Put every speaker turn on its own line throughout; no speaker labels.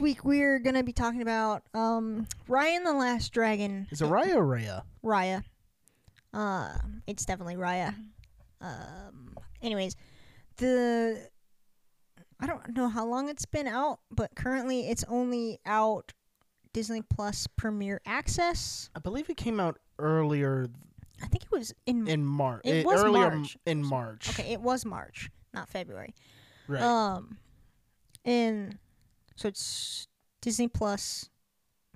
This week we're gonna be talking about um Raya and the Last Dragon.
Is it Raya or Raya?
Raya. Uh, it's definitely Raya. Um, anyways, the I don't know how long it's been out, but currently it's only out Disney Plus Premier Access.
I believe it came out earlier
I think it was in,
in March.
It was
earlier m-
March.
in March.
okay, it was March, not February.
Right.
Um, and so it's Disney Plus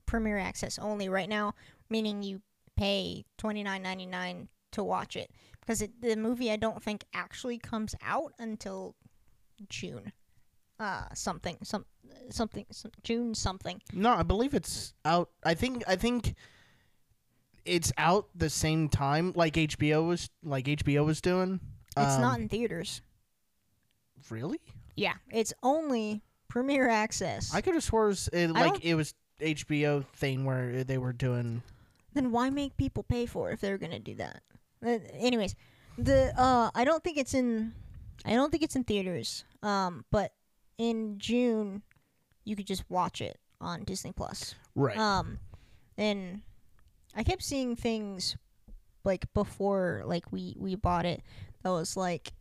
Premier Access only right now, meaning you pay twenty nine ninety nine to watch it because it, the movie I don't think actually comes out until June. Uh, something, some, something, some, June something.
no, I believe it's out. I think I think it's out the same time like HBO was like HBO was doing.
It's
Um,
not in theaters.
really.
Yeah, it's only Premier Access.
I could have swore it, was, like
don't-
it was HBO thing where they were doing.
then why make people pay for it if they're gonna do that? Uh, anyways, the uh, I don't think it's in, I don't think it's in theaters. Um, but in June, you could just watch it on Disney Plus.
Right.
Um, and I kept seeing things like before, like we we bought it. That was like,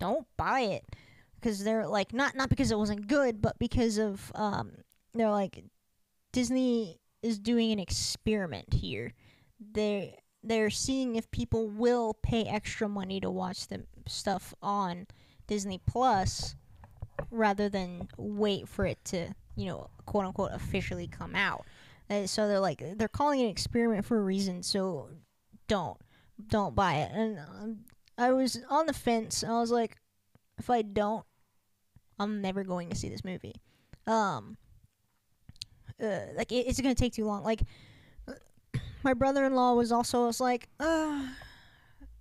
don't buy it because they're like not not because it wasn't good, but because of um, they're like Disney is doing an experiment here. They they're seeing if people will pay extra money to watch the stuff on Disney Plus rather than wait for it to, you know, quote unquote officially come out. Uh, so they're like they're calling it an experiment for a reason. So don't don't buy it. And um, I was on the fence. I was like, if I don't, I'm never going to see this movie. Um, uh, like it, it's gonna take too long. Like my brother-in-law was also was like, uh,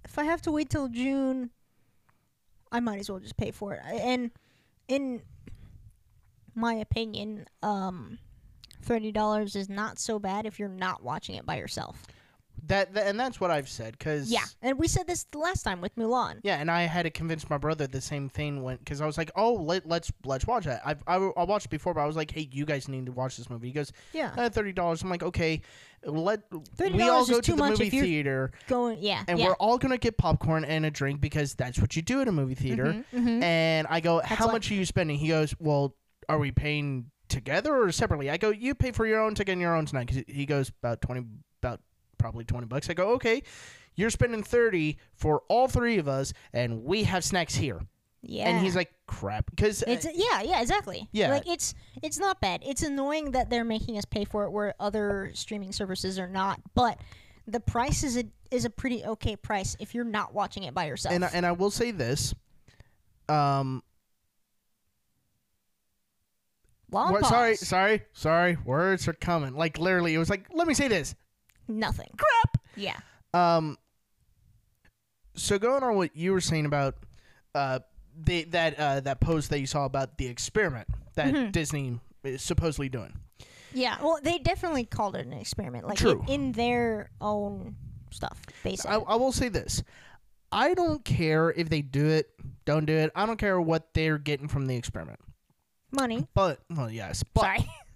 if I have to wait till June, I might as well just pay for it. And in my opinion, um, thirty dollars is not so bad if you're not watching it by yourself.
That, that and that's what I've said because
Yeah, and we said this the last time with Mulan.
Yeah, and I had to convince my brother the same thing when because I was like, "Oh, let, let's let's watch that. I've I, I watched it before, but I was like, "Hey, you guys need to watch this movie." He goes,
Yeah,
uh, "Thirty dollars." I'm like, "Okay, let
$30
we all go to the movie theater,
going. Yeah,
and
yeah.
we're all gonna get popcorn and a drink because that's what you do at a movie theater."
Mhm, mhm.
And I go, "How
like-
much are you spending?" He goes, "Well, are we paying together or separately?" I go, "You pay for your own ticket and your own tonight. Cause he goes, "About twenty, about probably twenty bucks." I go, "Okay." You're spending 30 for all three of us, and we have snacks here.
yeah.
And he's like, crap. Because
It's yeah, yeah, exactly.
Yeah.
like it's it's not bad. It's annoying that they're making us pay for it where other streaming services are not. But the price is a is a pretty okay price if you're not watching it by yourself.
and I, and I will say this. Um,
Long
what, sorry, sorry, sorry. Words are coming. Like literally, it was like, let me say this.
Nothing. Crap. Yeah.
Um, so going on what you were saying about uh the that uh that post that you saw about the experiment that
Mhm.
Disney is supposedly doing.
Yeah. Well, they definitely called it an experiment, like
True.
In, in their own stuff. Basically.
I, I will say this. I don't care if they do it, don't do it. I don't care what they're getting from the experiment.
Money.
But well, yes, but
Sorry.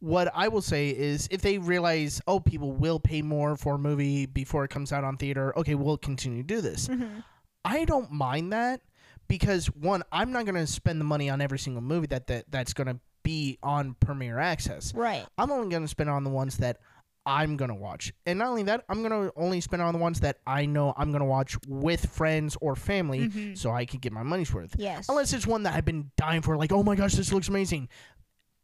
what I will say is if they realize, oh, people will pay more for a movie before it comes out on theater, okay, we'll continue to do this.
Mhm.
I don't mind that because one, I'm not gonna spend the money on every single movie that, that that's gonna be on Premiere Access.
Right.
I'm only gonna spend on the ones that I'm gonna watch. And not only that, I'm gonna only spend on the ones that I know I'm gonna watch with friends or family
Mhm.
so I can get my money's worth.
Yes.
Unless it's one that I've been dying for, like, oh my gosh, this looks amazing.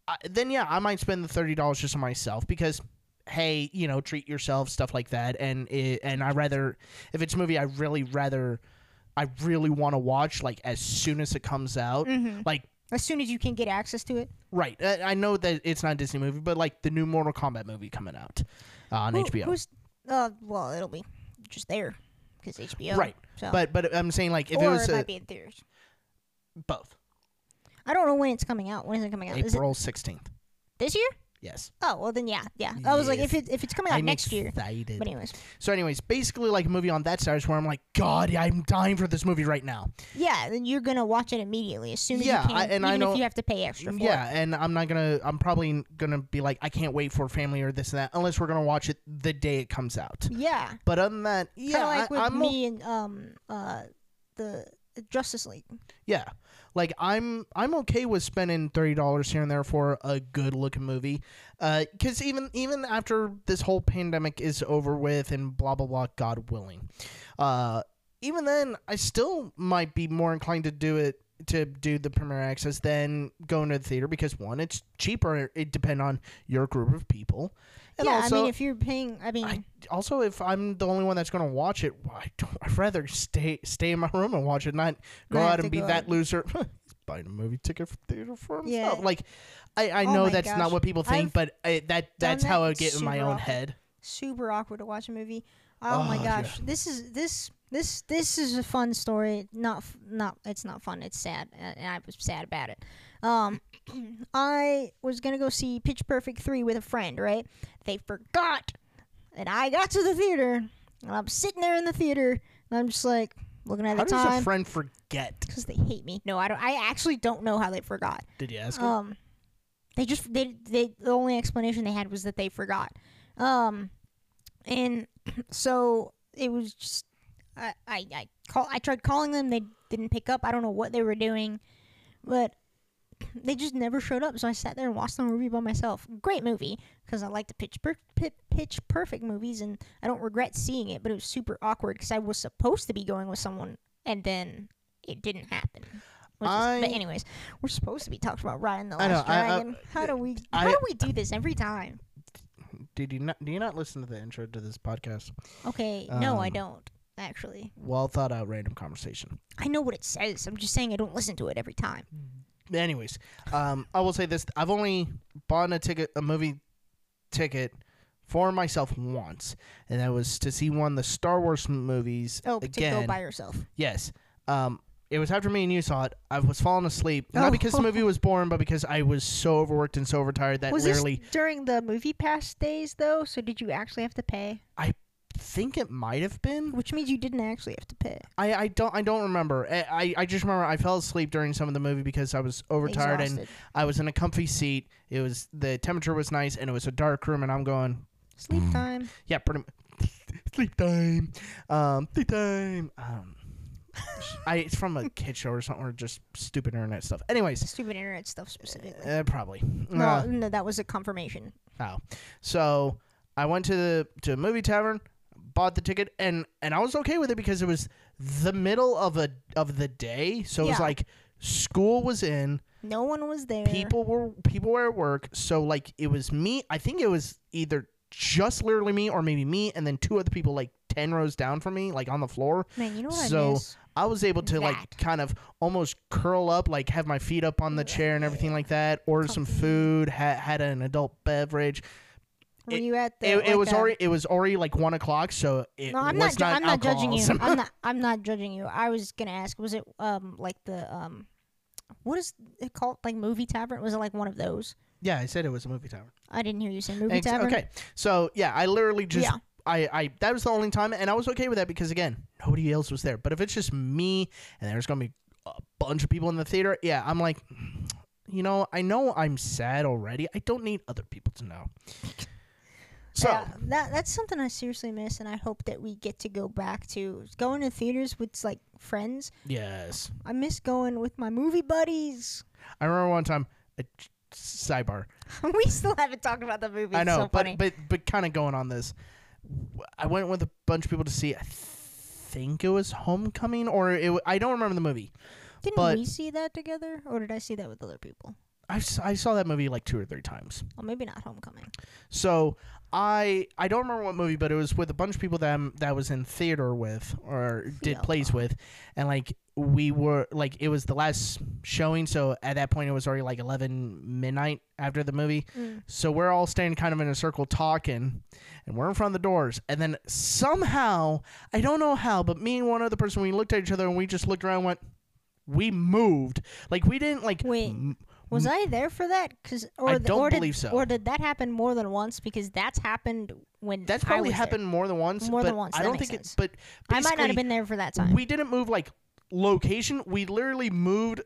Uh, then yeah, I might spend the thirty dollars just on myself because, hey, you know, treat yourself, stuff like that. And it, and I rather, if it's a movie, I really rather I really want to watch like as soon as it comes out.
hmm
Like
As soon as you can get access to it.
right, I, I know that it's not a Disney movie, but like the new Mortal Kombat movie coming out uh, on
Who-
HBO.
Who's? Uh, well, it'll be just there because HBO.
Right.
So.
But but I'm saying like if
or
it was
it
a,
be in theaters.
both
I don't know when it's coming out. When is it coming out? Is it
April 16th.
this year?
Yes.
Oh well, then yeah, yeah. I was like, if it if it's coming out
I'm
next year.
excited.
But anyways,
So, anyways, basically like a movie on that size where I'm like, God, I'm dying for this movie right now.
yeah, then you're gonna watch it immediately as soon as
Yeah,
you can,
I- and
even
I know-
if you have to pay extra for
Yeah, and I'm not gonna. I'm probably gonna be like, I can't wait for family or this and that, unless we're gonna watch it the day it comes out.
Yeah,
But other than that,
kind
yeah,
of like
I,
with
o-
me and um uh the Justice League.
yeah, like I'm I'm okay with spending thirty dollars here and there for a good looking movie, because even even after this whole pandemic is over with and blah blah blah, God willing, uh, even then I still might be more inclined to do it to do the premiere access than going to the theater because one, it's cheaper. It depend on your group of people, and
yeah,
also
I mean, if you're paying, I mean,
I, also, if I'm the only one that's going to watch it, I don't, I'd rather stay stay in my room and watch it, not go out and be
go
that
out.
loser. He's buying a movie ticket for theater for himself.
Yeah.
Like, I, I
Oh
know
my
that's not what people think,
I've
but I, that that's how I get in my own head.
super awkward to watch a movie. Oh, my
Oh,
gosh, this is this this this is a fun story. Not f- not it's not fun. It's sad, and I was sad about it. Um, I was gonna go see Pitch Perfect three with a friend. Right? They forgot, and I got to the theater, and I'm sitting there in the theater, and I'm just like looking at
How
the time.
How does a friend forget?
because they hate me. No, I don't. I actually don't know how they forgot.
Did you ask?
Um, they just they they the only explanation they had was that they forgot. Um, and so it was just I I I call I tried calling them. They didn't pick up. I don't know what they were doing, but they just never showed up. So I sat there and watched the movie by myself. Great movie because I like the pitch per- pitch perfect movies, and I don't regret seeing it. But it was super awkward because I was supposed to be going with someone, and then it didn't happen. Which is-
I-
but anyways, we're supposed to be talking about Raya and the
I know,
Last
I- I-
Dragon. how do we? How do we do this every time?
Did you not? Do you not listen to the intro to this podcast?
Okay, no, I
Um,
don't actually.
Well thought out random conversation.
I know what it says. I'm just saying I don't listen to it every time.
anyways, um, I will say this: I've only bought a ticket, a movie ticket for myself once, and that was to see one of the Star Wars movies
Oh, to
again.
go by yourself.
yes. Um, it was after me and you saw it. I was falling asleep, not
Oh.
because the movie was boring, but because I was so overworked and so overtired that
Was
literally,
this during the movie pass days though? So did you actually have to pay?
Think it might have been.
Which means you didn't actually have to pay.
I, I don't I don't remember. I, I I just remember I fell asleep during some of the movie because I was overtired and I was in a comfy seat. It was the temperature was nice and it was a dark room and I'm going
Sleep time.
Yeah, pretty much. sleep time. Um, sleep time. Um, I it's from a kid show or something or just stupid internet stuff. Anyways,
Stupid internet stuff specifically.
uh, probably.
no,
Uh,
no, that was a confirmation.
oh, so I went to the to a movie tavern, bought the ticket, and and I was okay with it because it was the middle of a of the day, so it was
Yeah.
like school was in,
No one was there.
people were people were at work, so like it was me. I think it was either just literally me or maybe me and then two other people like 10 rows down from me like on the floor
Man, you know what
so-
I miss?
I was able to like
That.
kind of almost curl up, like have my feet up on the chair and everything like that. Order some food, ha- had an adult beverage.
Were
it-
you at the?
It, it was
a-
already it was already like one o'clock, so it
No, I'm
was
not. ju- I'm not judging you. I'm not. I'm not judging you. I was gonna ask. Was it um like the um, what is it called? Like movie tavern? Was it like one of those?
yeah, I said it was a movie tavern.
I didn't hear you say movie
Ex-
tavern.
okay, so yeah, I literally just
Yeah.
I, I that was the only time, and I was okay with that because again, nobody else was there. But if it's just me and there's gonna be a bunch of people in the theater, yeah, I'm like, you know, I know I'm sad already. I don't need other people to know. So
Yeah, that that's something I seriously miss, and I hope that we get to go back to going to theaters with like friends.
yes,
I miss going with my movie buddies.
I remember one time. A sidebar.
we still haven't talked about the movie.
I know,
so
but
funny.
but but kind of going on this. I went with a bunch of people to see. I think it was Homecoming, or it. I don't remember the movie.
didn't
but-
we see that together, or did I see that with other people?
I, I saw that movie like two or three times.
Well, maybe not Homecoming.
So I I don't remember what movie, but it was with a bunch of people that I'm- that was in theater with or did plays with, and like we were like it was the last showing, so at that point it was already like eleven midnight after the movie.
Mm.
So we're all standing kind of in a circle talking, and we're in front of the doors, and then somehow I don't know how, but me and one other person we looked at each other and we just looked around, and went, we moved like we didn't like
Wait.
m-
Was I there for that? Cause or
I don't
or did,
believe so.
Or did that happen more than once? Because that's happened when
That's probably
was there.
happened more than once.
More
but
than once,
I don't think
sense.
it. But
I might not have been there for that time.
We didn't move like location. We literally moved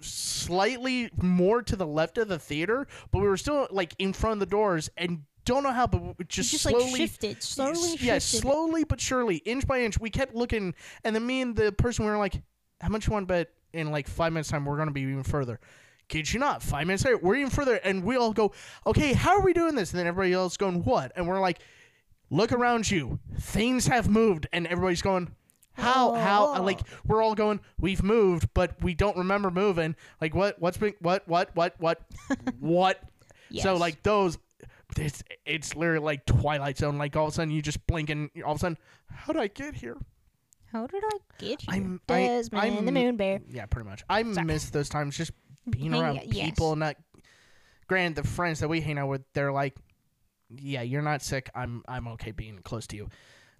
slightly more to the left of the theater, but we were still like in front of the doors and don't know how, but we just,
just
slowly.
like shifted, slowly
yeah,
shifted.
slowly but surely, inch by inch, we kept looking, and then me and the person we were like, "How much you want to bet in like five minutes time? We're gonna be even further." Kid you not, five minutes later, we're even further, and we all go, "Okay, how are we doing this?" And then everybody else going, "What?" And we're like, "Look around you, things have moved," and everybody's going. How how like we're all going we've moved but we don't remember moving like what what's been what what what what what so like those it's it's literally like Twilight Zone. Like all of a sudden you just blink and all of a sudden, how did I get here?
How did I get you?
I'm- I-
Desmond,
I'm-
the Moon Bear.
Yeah, pretty much. I miss those times just being
Hang-
around
yes.
people. Not granted, the friends that we hang out with, they're like, yeah, you're not sick. I'm I'm okay being close to you.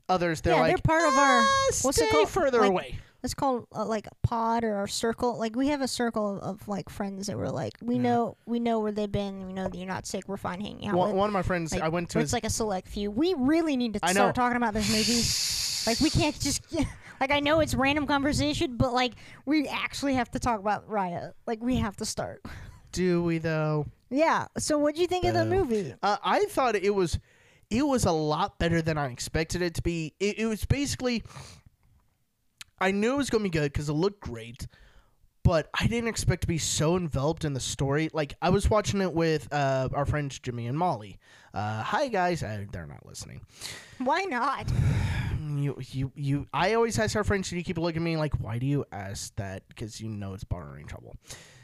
Others, they're
yeah,
like,
they're part of our.
"Ah,
what's
stay
it called?
further
Like,
away.
It's called uh, like a pod or our circle. Like we have a circle of, of like friends that we're like we
Yeah.
know we know where they've been. We know that you're not sick. We're fine hanging out
One,
with.
one of my friends,
like,
I went to his
it's like a select few. We really need to
I
start
know.
talking about this movie. Like we can't just like I know it's random conversation, but like we actually have to talk about Raya. Like we have to start.
do we though?
Yeah. So what do you think of the movie?
Uh, I thought it was it was a lot better than I expected it to be. It, it was basically I knew it was going to be good because it looked great, but I didn't expect to be so enveloped in the story. Like I was watching it with uh, our friends Jimmy and Molly. Uh, hi guys, uh, they're not listening.
Why not?
You, you, you. I always ask our friends, "Do you keep looking at me like, why do you ask that? Because you know it's barring trouble."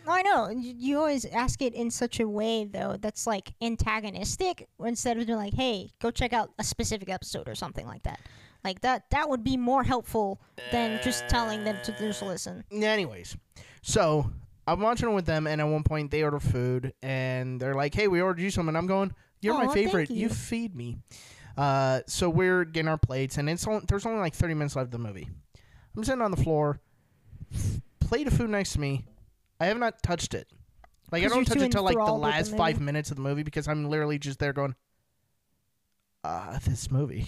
I know. You you always ask it in such a way though that's like antagonistic instead of being like, "Hey, go check out a specific episode" or something like that. Like that that would be more helpful than just telling them to just listen.
Anyways, so I'm watching it with them, and at one point they order food, and they're like, "Hey, we ordered you some," and I'm going, "You're
Aw,
my
thank
favorite.
you."
feed me." Uh, so we're getting our plates, and it's only, there's only like 30 minutes left of the movie. I'm sitting on the floor, f- plate of food next to me. I have not touched it. Like I
'Cause
don't
you're
touch
too
it till like the
enthralled with the
last five minutes of the movie because I'm literally just there going, "Ah, this movie."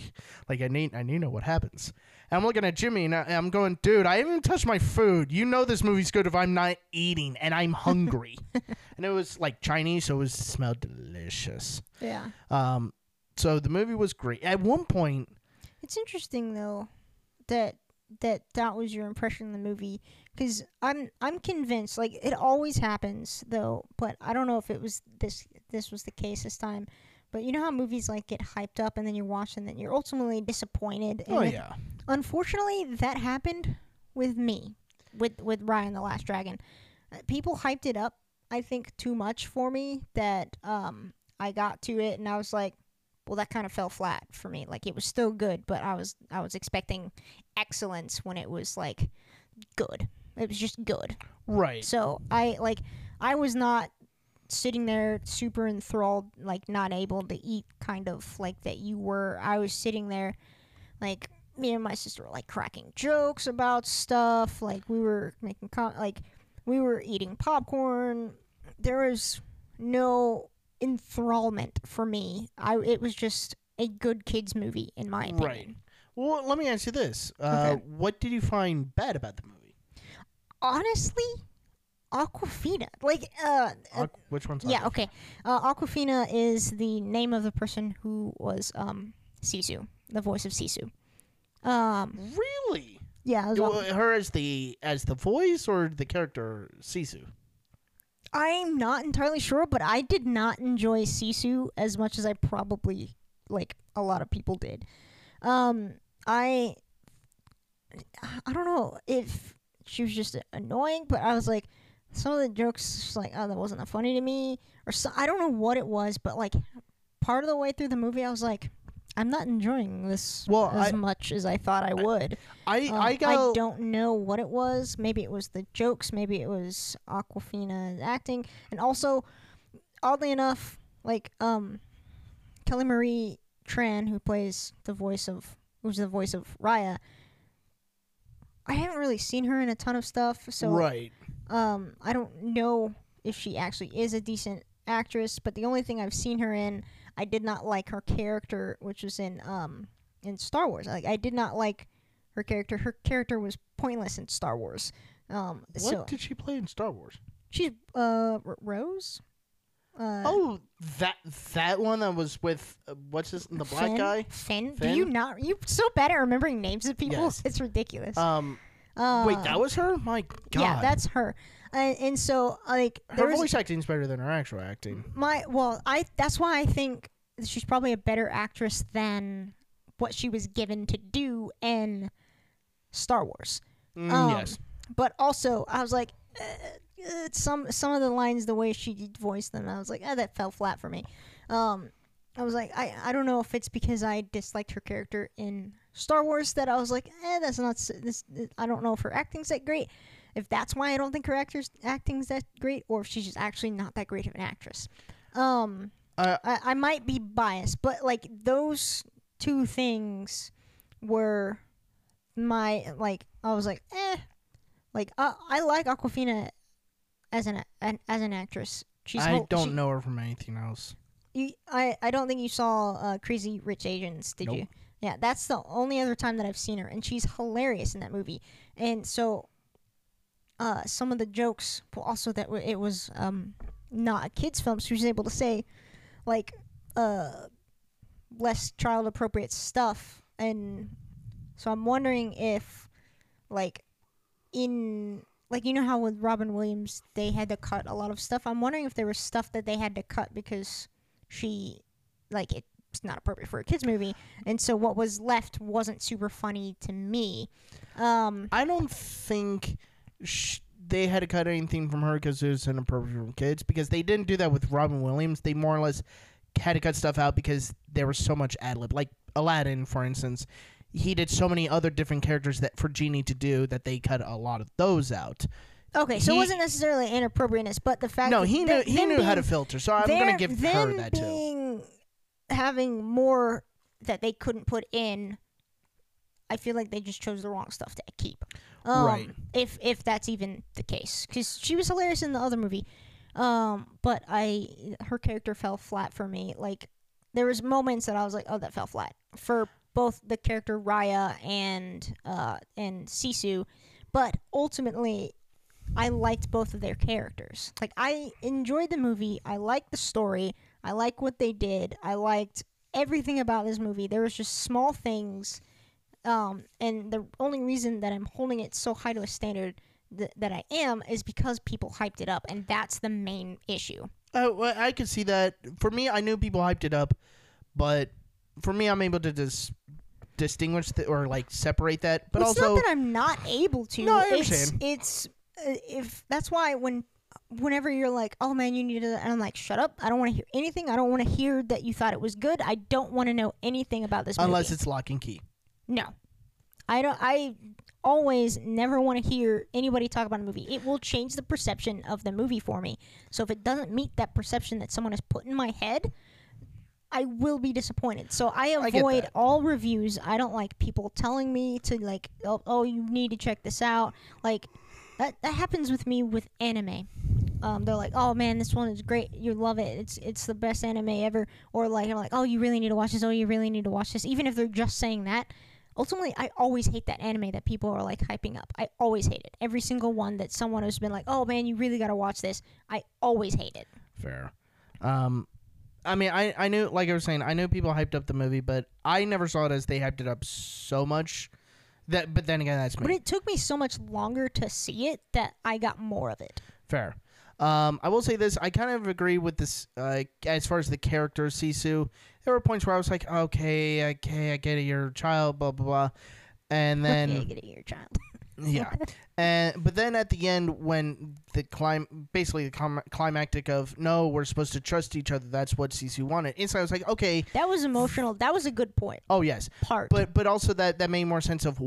Like I need, I need to know what happens. And I'm looking at Jimmy and I, I'm going, dude, I haven't even touched my food. You know this movie's good if I'm not eating and I'm hungry. and it was like Chinese, so it was smelled delicious.
Yeah.
Um, so the movie was great. At one point,
It's interesting though that that that was your impression of the movie because I'm I'm convinced like it always happens though, but I don't know if it was this this was the case this time. But you know how movies like get hyped up and then you watch and then you're ultimately disappointed. And
oh
it-
yeah,
unfortunately that happened with me with with Raya and the Last Dragon. Uh, People hyped it up, I think, too much for me that um I got to it and I was like, well, that kind of fell flat for me. Like it was still good, but I was I was expecting excellence when it was like good. It was just good.
right.
So I like I was not sitting there super enthralled, like not able to eat, kind of like that you were. I was sitting there, like me and my sister were like cracking jokes about stuff. Like we were making com- like we were eating popcorn. There was no enthrallment for me. I it was just a good kids movie in my opinion.
Right. Well, let me ask you this: uh,
Okay.
What did you find bad about the movie?
Honestly, Awkwafina, like uh, uh
Aqu- which one's
Yeah,
Aqua-
okay. Uh, Awkwafina is the name of the person who was um Sisu, the voice of Sisu. Um,
Really?
yeah, it was
Well,
Aqu-
her as the as the voice or the character Sisu?
I'm not entirely sure, but I did not enjoy Sisu as much as I probably like a lot of people did. Um, I I don't know if she was just annoying, but I was like, some of the jokes just like oh that wasn't that funny to me or so I don't know what it was, but like part of the way through the movie I was like I'm not enjoying this
Well,
as
I-
much as I thought I would.
I
Um,
I got
don't know what it was. Maybe it was the jokes. Maybe it was Awkwafina acting, and also, oddly enough, like um, Kelly Marie Tran, who plays the voice of, who's the voice of Raya. I haven't really seen her in a ton of stuff, so
right.
Um, I don't know if she actually is a decent actress. But the only thing I've seen her in, I did not like her character, which was in um in Star Wars. Like I did not like her character. Her character was pointless in Star Wars. Um,
What
so
did she play in Star Wars?
she's uh R- Rose. Uh,
oh, that that one that was with uh, what's his the black
Finn?
guy?
Finn. Do you not? You so bad at remembering names of people.
Yes.
It's ridiculous.
Um,
Uh,
wait, that was her. My God.
yeah, that's her. And, and so like
her voice acting's better than her actual acting.
my well i that's why i think she's probably a better actress than what she was given to do in star wars
Mm,
Um,
yes.
but also i was like uh, uh, some some of the lines the way she voiced them i was like eh, that fell flat for me um i was like i i don't know if it's because i disliked her character in star wars that i was like eh that's not this i don't know if her acting's that great. If that's why i don't think her actor's acting's that great or if she's just actually not that great of an actress. Um
Uh,
I, I might be biased but like those two things were my like i was like eh. Like uh, i like Awkwafina as an, an as an actress. She's
I don't
she-
know her from anything else.
you, I, I don't think you saw uh, Crazy Rich Asians, did you? Yeah, that's the only other time that I've seen her, and she's hilarious in that movie. And so, uh, some of the jokes, also that it was um not a kids' film, she was able to say, like, uh, less child appropriate stuff, and so I'm wondering if, like, in like you know how with Robin Williams they had to cut a lot of stuff. I'm wondering if there was stuff that they had to cut because she like it's not appropriate for a kids movie, and so what was left wasn't super funny to me. Um,
I don't think sh- they had to cut anything from her because it was inappropriate for kids. Because they didn't do that with Robin Williams. They more or less had to cut stuff out because there was so much ad lib. Like Aladdin, for instance, he did so many other different characters that for Genie to do that they cut a lot of those out.
okay, so it wasn't necessarily inappropriateness, but the fact
No,
that
he knew he knew how to filter. So I'm gonna give her that too.
Having more that they couldn't put in. I feel like they just chose the wrong stuff to keep. Um,
Right.
If if that's even the case, because she was hilarious in the other movie, um, but I her character fell flat for me. Like there was moments that I was like, oh, that fell flat for both the character Raya and uh and Sisu, but ultimately. I liked both of their characters. Like I enjoyed the movie. I liked the story. I like what they did. I liked everything about this movie. There was just small things, um, and the only reason that I'm holding it so high to a standard th- that I am is because people hyped it up, and that's the main issue.
Oh, well, I could see that. For me, I knew people hyped it up, but for me, I'm able to dis- distinguish or like separate that. But
Well, it's
also,
not that I'm not able to.
No, I
it's,
understand.
It's uh, if that's why when whenever you're like, oh man, you need to, and I'm like, shut up. I don't want to hear anything. I don't want to hear that you thought it was good. I don't want to know anything about this movie.
unless it's lock and key.
No. I don't I always never want to hear anybody talk about a movie. It will change the perception of the movie for me. So if it doesn't meet that perception that someone has put in my head, I will be disappointed. So I
I
avoid
that.
all reviews. I don't like people telling me to like oh, oh you need to check this out. Like that that happens with me with anime. Um, they're like, "Oh man, this one is great. You love it. It's it's the best anime ever." Or like, I'm like, "Oh, you really need to watch this. Oh, you really need to watch this." Even if they're just saying that, ultimately, I always hate that anime that people are like hyping up. I always hate it. Every single one that someone has been like, "Oh man, you really got to watch this." I always hate it.
Fair. Um, I mean, I, I knew, like I was saying, I knew people hyped up the movie, but I never saw it as they hyped it up so much. That, but then again, that's me.
But it took me so much longer to see it that I got more of it.
Fair. Um, I will say this: I kind of agree with this. Uh, as far as the character Sisu, there were points where I was like, "Okay, okay, I get it. You're a child, blah blah blah," and
okay,
then
get it, your child.
Yeah, and but then at the end, when the clim, basically the clim- climactic of no, we're supposed to trust each other. That's what Sisu wanted. Inside, I was like, okay,
That was emotional. That was a good point.
oh yes,
Part.
but but also that that made more sense of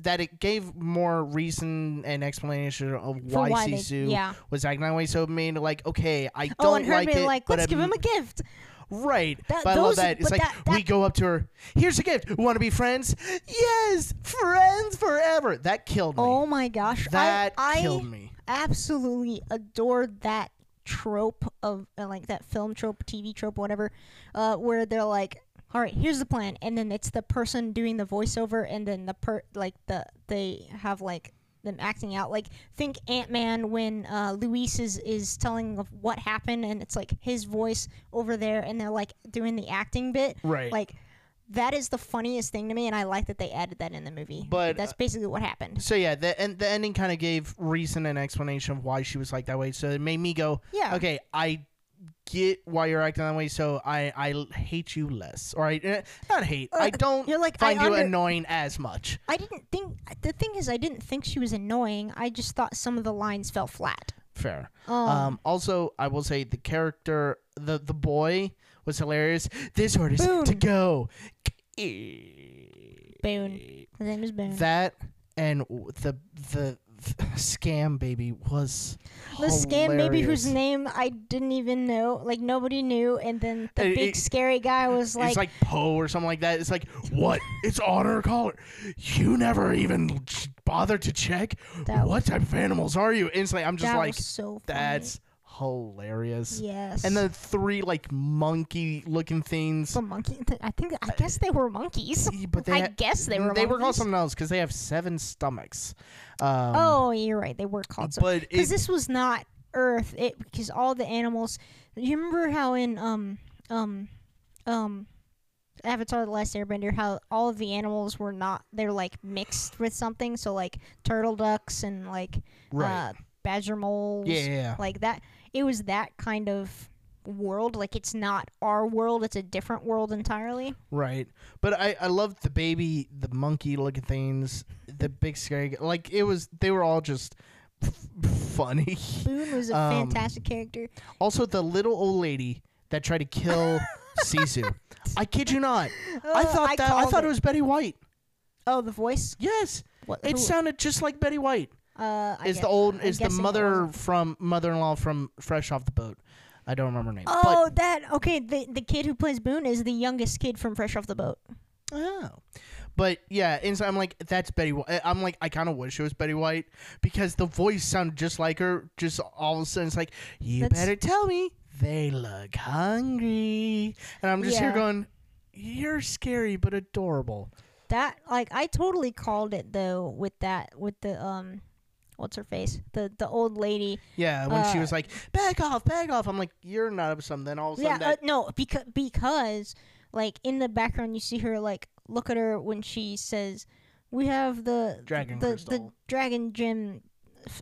that it gave more reason and explanation of why,
why they-
Sisu
yeah.
was acting that way. So it made like, okay, I oh, don't
oh, and her
like it,
like, let's give
I'm-
him a gift.
Right.
That-
but I love
those-
that. It's
but
like
that-
we go up to her. Here's a gift. Want to be friends? Yes, friends forever. That killed me.
Oh my gosh.
that
I, I
killed me.
absolutely adored that trope of uh, like that film trope, TV trope, whatever, uh, where they're like, "All right, here's the plan," and then it's the person doing the voiceover, and then the per like the they have like them acting out. Like think Ant Man when uh, Luis is is telling of what happened, and it's like his voice over there, and they're like doing the acting bit.
Right.
Like. That is the funniest thing to me, and I like that they added that in the movie.
But,
that's
uh,
basically what happened.
So yeah, the and the ending kind of gave reason and explanation of why she was like that way. So it made me go,
Yeah.
okay, I get why you're acting that way. So I I hate you less, or I eh, not hate. I
Uh,
don't
you're like, I
find you
under-
annoying as much.
I didn't think the thing is I didn't think she was annoying. I just thought some of the lines fell flat.
Fair.
Um,
Um, also, I will say the character, the the boy, was hilarious. This orders to go.
Boone. His name is Boone.
That and the, the scam baby was
the scam baby whose name I didn't even know, like nobody knew, and then the
Uh,
big
it-
scary guy was like,
it's like Poe or something like that. It's like what? it's on her collar. You never even bothered to check.
That
what type of animals are you? And it's like I'm just like
was so funny.
that's hilarious.
yes.
And the three like monkey looking things.
the monkey. th- I think I guess they were monkeys.
But they
I guess they were.
They were called something else because they have seven stomachs. Um,
Oh, you're right. They were called.
but
because this was not Earth. It because all the animals. You remember how in um um um Avatar: The Last Airbender, how all of the animals were not. They're like mixed with something. So like turtle ducks and like
right?
uh, badger moles.
yeah, yeah, yeah.
Like that. It was that kind of world. Like it's not our world. It's a different world entirely.
right. But I I loved the baby, the monkey looking things, the big scary. g- Like it was, they were all just f- funny.
Boone was a
Um,
fantastic character.
Also, the little old lady that tried to kill Sisu. I kid you not. I
Uh,
thought that I
called
thought it was Betty White.
Oh, the voice.
Yes,
What?
it
who-
sounded just like Betty White.
Uh,
Is the old
I'm
is the mother from mother-in-law from Fresh Off the Boat? I don't remember her name.
Oh, that okay. The the kid who plays Boone is the youngest kid from Fresh Off the Boat.
Oh, but yeah, and so I'm like, that's Betty. White. I'm like, I kind of wish it was Betty White because the voice sounded just like her. Just all of a sudden, it's like, you
That's-
better tell me they look hungry, and I'm just here going, you're scary but adorable.
That like I totally called it though with that with the um, what's her face the the old lady.
Yeah, when she
Uh,
was like, back off, back off. I'm like, you're not up something. Then all of a
Yeah,
sudden,
uh, no, because because like in the background you see her like look at her when she says, "We have the
Dragon
the the dragon gem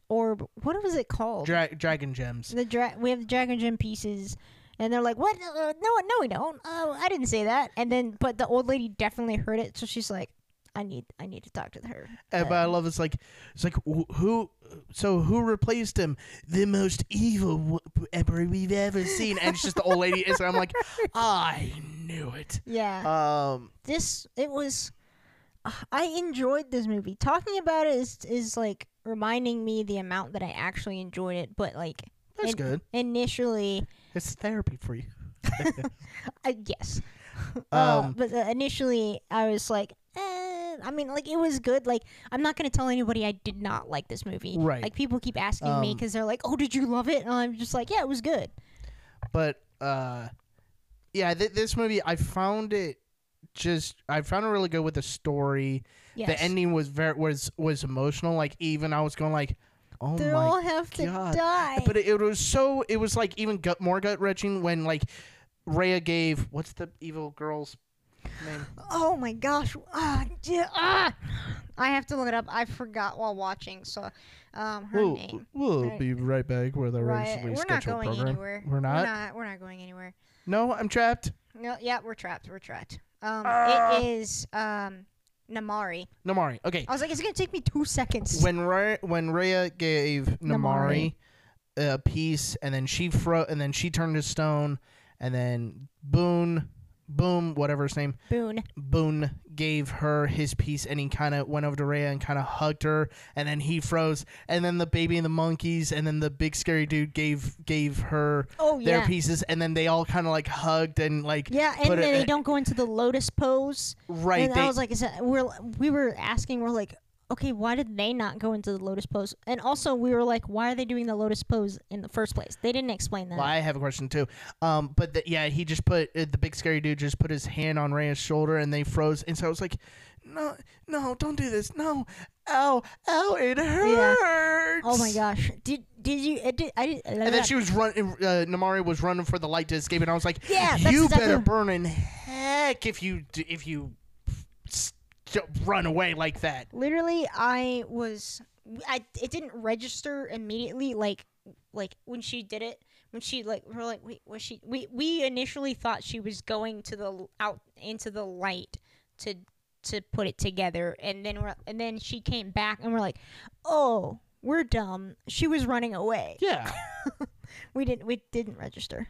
orb. What was it called?
dra- dragon gems.
the dra- we have the dragon gem pieces." And they're like, "What? Uh, no, no, we don't. Uh, I didn't say that." And then, but the old lady definitely heard it, so she's like, "I need, I need to talk to her."
Uh, but I
Uh,
love it's like it's like who so who replaced him the most evil emperor we've ever seen and it's just the old lady and so I'm like I knew it
yeah.
um
this it was uh, I enjoyed this movie. Talking about it is is like reminding me the amount that I actually enjoyed it, but like
that's
in-
good
initially,
it's therapy for you
I yes. uh,
Um,
but uh, initially I was like, eh, I mean, like it was good. Like I'm not gonna tell anybody I did not like this movie.
Right.
Like people keep asking me
Um,
because they're like, "Oh, did you love it?" And I'm just like, "Yeah, it was good."
but uh yeah th- this movie I found it just I found it really good with the story
Yes.
the ending was very was was emotional like even I was going like oh
they
my
all have to die.
but it, it was so it was like even gut more gut wrenching when like Rhea gave what's the evil girl's
Oh my gosh. Ah, yeah, ah. I have to look it up. I forgot while watching. So, um, her
We'll,
name.
we'll
Right.
be right back with our
Right. We're not going
program.
anywhere.
We're not?
We're not. We're not going anywhere.
No, I'm trapped.
No. Yeah, we're trapped. We're trapped. Um,
Ah.
it is um, Namaari.
Namaari. Okay.
I was like, it's gonna take me two seconds.
When Rhea, when Rhea gave Namaari, a piece, and then she fro, and then she turned to stone, and then Boone, Boom, whatever his name,
Boone.
Boone gave her his piece, and he kind of went over to Rhea and kind of hugged her, and then he froze, and then the baby and the monkeys, and then the big scary dude gave gave her
Oh
their
yeah.
pieces, and then they all kind of like hugged and like
Yeah, and then
it-
they don't go into the lotus pose.
right.
and
they,
I was like, is that we're we were asking, we're like, okay, why did they not go into the lotus pose? And also, we were like, why are they doing the lotus pose in the first place? They didn't explain that.
Well, I have a question too. Um, but the, yeah, he just put uh, the big scary dude just put his hand on Rhea's shoulder and they froze. And so I was like, no, no, don't do this. No, ow, ow, it hurts.
Oh my gosh! Did did you? It did, I did.
And then she was running. Uh, Namaari was running for the light to escape, and I was like,
Yeah,
you
exactly-
better burn in heck if you if you run away like that."
literally I was I it didn't register immediately like like when she did it when she like we're like wait was she we we initially thought she was going to the out into the light to to put it together and then we're, and then she came back and we're like oh we're dumb she was running away
Yeah.
we didn't we didn't register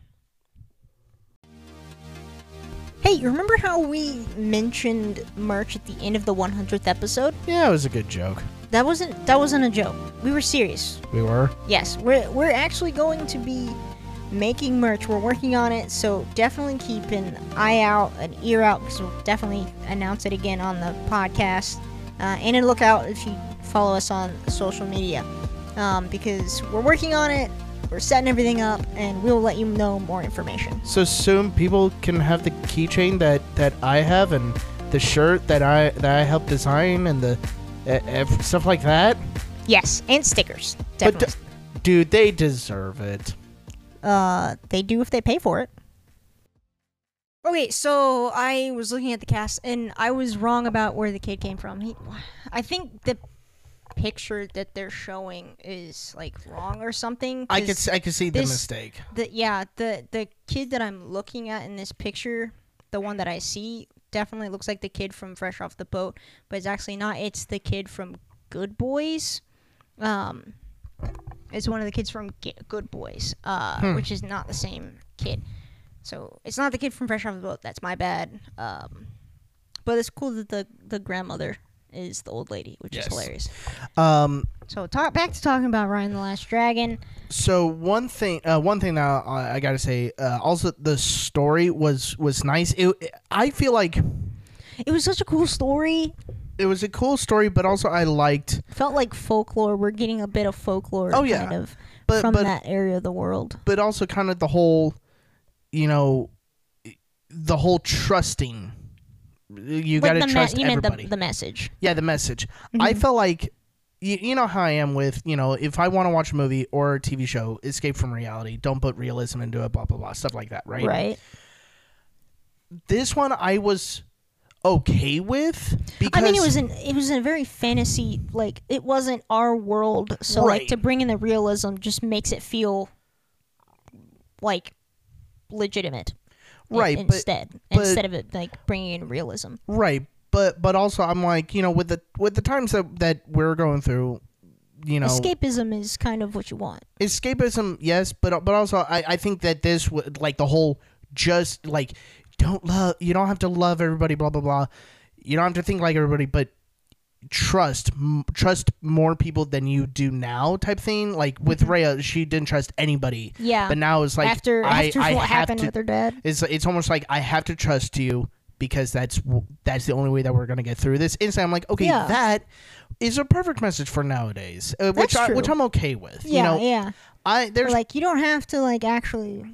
Hey, you remember how we mentioned merch at the end of the 100th episode?
Yeah, it was a good joke.
That wasn't that wasn't a joke. We were serious.
We were.
Yes, we're we're actually going to be making merch. We're working on it, so definitely keep an eye out, an ear out, because we'll definitely announce it again on the podcast. Uh, and a lookout if you follow us on social media, um, because we're working on it. We're setting everything up, and we'll let you know more information.
So soon, people can have the keychain that that I have, and the shirt that I that I helped design, and the uh, stuff like that.
Yes, and stickers.
But d- dude, they deserve it.
Uh, they do if they pay for it. Okay, so I was looking at the cast and I was wrong about where the kid came from. He, I think the picture that they're showing is like wrong or something.
I could I could see the mistake.
the yeah the the kid that I'm looking at in this picture, the one that I see, definitely looks like the kid from Fresh Off the Boat, but it's actually not. It's the kid from Good Boys. Um, it's one of the kids from Good Boys, uh,
Hmm.
which is not the same kid. So it's not the kid from Fresh Off the Boat. That's my bad. Um, but it's cool that the the grandmother is the old lady, which
Yes.
is hilarious.
Um.
So talk back to talking about Raya and the Last Dragon.
So one thing, uh, one thing that I, I gotta say, uh, also the story was was nice. It, I feel like
It was such a cool story.
it was a cool story, but also I liked,
felt like folklore. We're getting a bit of folklore
Oh, yeah.
kind of
but
from
but
that area of the world.
but also kind of the whole, you know, the whole trusting. You
Like the me-
trust
you meant the,
everybody.
the message.
yeah, the message. I
Mhm.
felt like. You, you know how I am with you know if I want to watch a movie or a TV show, escape from reality. Don't put realism into it, blah blah blah, stuff like that, right?
Right.
This one I was okay with because
I mean, it was an it was a very fantasy. Like it wasn't our world, so like to bring in the realism just makes it feel like legitimate.
Right, but
instead,
but-
instead of it like bringing in realism.
Right, but but also I'm like, you know, with the with the times that that we're going through, you know,
Escapism is kind of what you want.
escapism, yes, but but also I I think that this would like the whole just like don't love you don't have to love everybody, blah blah blah. You don't have to think like everybody, but trust m- trust more people than you do now type thing like with Rhea she didn't trust anybody
Yeah.
but now it's like
after
I,
after
I
what
have
happened
to
with her dad.
it's it's almost like I have to trust you because that's that's the only way that we're gonna get through this. Instantly, I'm like, okay,
Yeah.
that is a perfect message for nowadays, uh, which I, which I'm okay with.
Yeah,
you know,
yeah.
I there's
like you don't have to like actually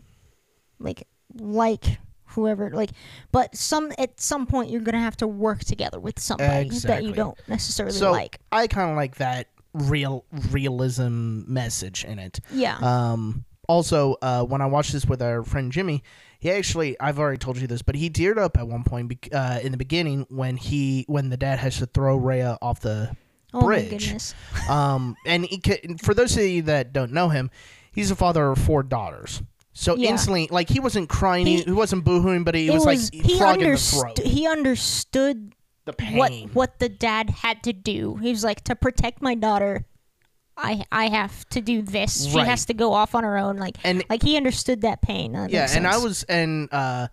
like like whoever like but some at some point you're gonna have to work together with somebody that you don't necessarily
so
like
I kind of like that real realism message in it.
yeah
Um, also, uh, when I watched this with our friend Jimmy, he actually I've already told you this, but he teared up at one point bec- uh, in the beginning when he when the dad has to throw Rhea off the
oh
bridge.
my goodness
um, and he for those of you that don't know him, he's a father of four daughters. So
Yeah.
instantly, like he wasn't crying, he,
He-
wasn't boohooing, but he was,
was
like
he understood
throat.
he understood
The pain.
what the dad had to do. He was like to protect my daughter. I I have to do this. She
Right.
has to go off on her own. Like
And-
like he understood that pain. That
yeah and i was and uh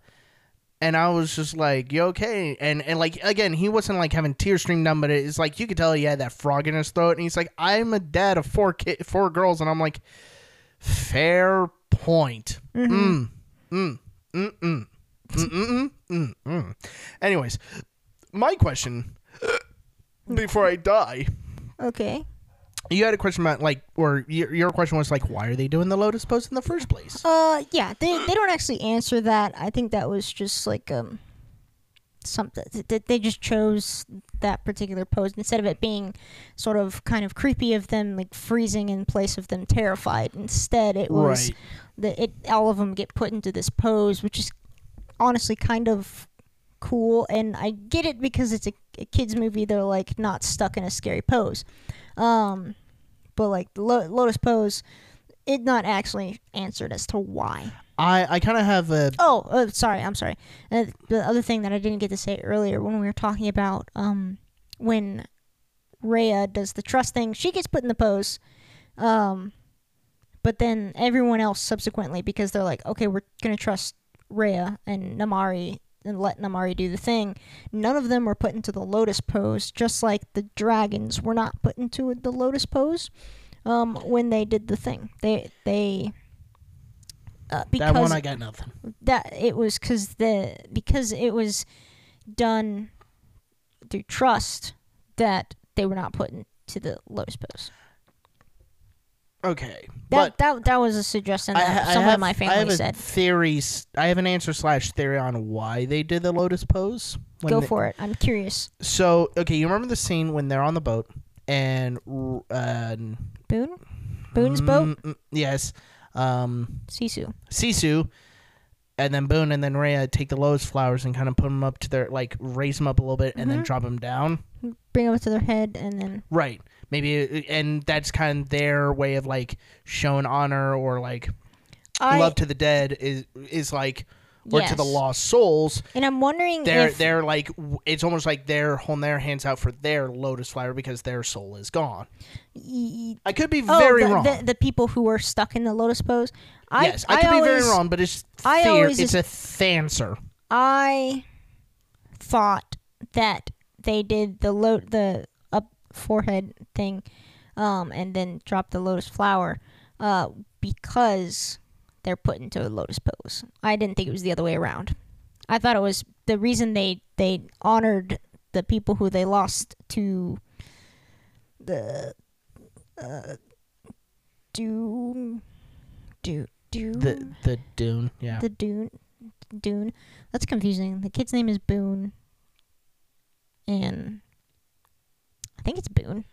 and i was just like you okay and and like again he wasn't like having tears stream down but it's like you could tell he had that frog in his throat and he's like i'm a dad of four kid four girls and i'm like Fair point. Mm-hmm. Mm. Mm. Mm. Mm. Mm. Mm. Anyways, my question mm-hmm. before I die.
Okay.
You had a question about like, or your, your question was like, why are they doing the lotus pose in the first place?
Uh, yeah, they they don't actually answer that. I think that was just like um, something that they just chose that particular pose instead of it being sort of kind of creepy of them like freezing in place of them terrified. Instead, it was
Right.
that it all of them get put into this pose, which is honestly kind of cool. And I get it because it's a, a kids movie. They're like not stuck in a scary pose. Um, but like the Lo- Lotus pose, it not actually answered as to why.
I i kind of have a
Oh, uh, sorry. I'm sorry. Uh, the other thing that I didn't get to say earlier when we were talking about um when Rhea does the trust thing, she gets put in the pose. Um, but then everyone else subsequently, because they're like, okay, we're gonna trust Rhea and Namaari and let Namaari do the thing. None of them were put into the lotus pose, just like the dragons were not put into the lotus pose. Um, when they did the thing, they they. Uh, because
that one i got nothing
that it was because the because it was done through trust that they were not put into the lotus pose.
Okay,
That that that was a suggestion that
ha- I
someone in my
I
family
have
said.
theories. I have an answer slash theory on why they did the lotus pose. when
Go
they-
for it. I'm curious.
So okay, you remember the scene when they're on the boat and uh,
Boone, Boone's boat,
mm, mm, yes, um,
Sisu.
Sisu, and then Boone and then Rhea take the lowest flowers and kind of put them up to their like raise them up a little bit and then
Mhm.
drop them down.
Bring them up to their head and then
Right. Maybe, uh, and that's kind of their way of like showing honor or like
I
love to the dead is is like or to the lost souls.
And I'm wondering
They're
if
they're like it's almost like they're holding their hands out for their lotus flower because their soul is gone.
y-
I could be
oh,
very
the,
wrong.
The, the people who were stuck in the lotus pose. I,
yes, I could be very wrong, but it's
I
theor-
always
it's a answer.
I thought that they did the lo- the up forehead thing, um, and then dropped the lotus flower, uh, because they're put into a lotus pose. I didn't think it was the other way around. I thought it was the reason they they honored the people who they lost to the uh, Doom, Doom, Doom
The the Druun, yeah.
the Druun. Druun. That's confusing. The kid's name is Boone. And I think it's Boone.